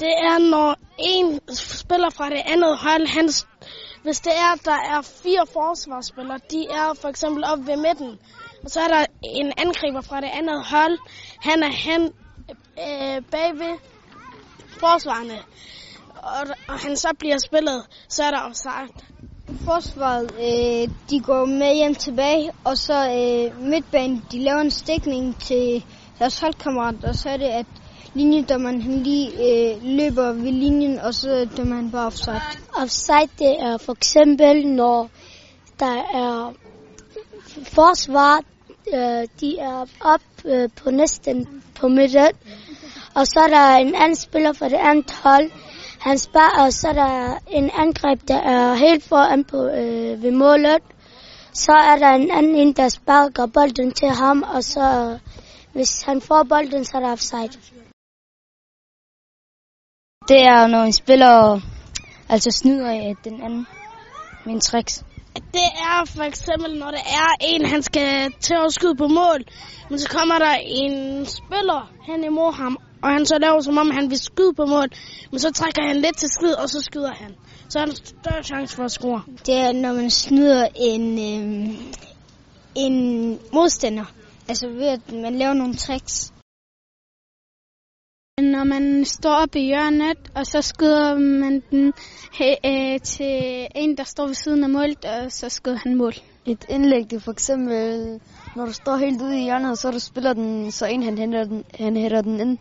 Det er, når en spiller fra det andet hold, han, hvis det er, der er fire forsvarsspillere, de er for eksempel oppe ved midten, og så er der en angriber fra det andet hold, han er hen øh, bagved forsvarerne, og, og han så bliver spillet, så er der offside. Forsvaret, øh, de går med hjem tilbage, og så øh, midtbanen, de laver en stikning til deres holdkammerat, og så er det, at linjedommeren han lige øh, løber ved linjen, og så dømmer han bare offside. Offside, det er for eksempel, når der er forsvar, øh, de er op øh, på næsten på midten, og så er der en anden spiller for det andet hold, han sparer, og så er der en angreb, der er helt foran på, øh, ved målet. Så er der en anden en, der sparker bolden til ham, og så hvis han får bolden, så er der offside. Det er, når en spiller altså snyder af den anden med en tricks. Det er for eksempel, når det er en, han skal til at skyde på mål, men så kommer der en spiller hen imod ham, og han så laver som om, han vil skyde på mål, men så trækker han lidt til skid, og så skyder han. Så er der større chance for at score. Det er, når man snyder en, øh, en modstander. Altså ved, at man laver nogle tricks. Når man står op i hjørnet, og så skyder man den øh, til en, der står ved siden af målet, og så skyder han mål. Et indlæg, det er for eksempel, når du står helt ude i hjørnet, så du spiller den, så en han henter den, han hætter den ind.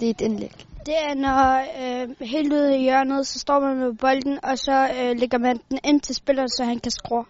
Det er et indlæg. Det er, når øh, helt ude i hjørnet, så står man med bolden, og så øh, lægger man den ind til spilleren, så han kan score.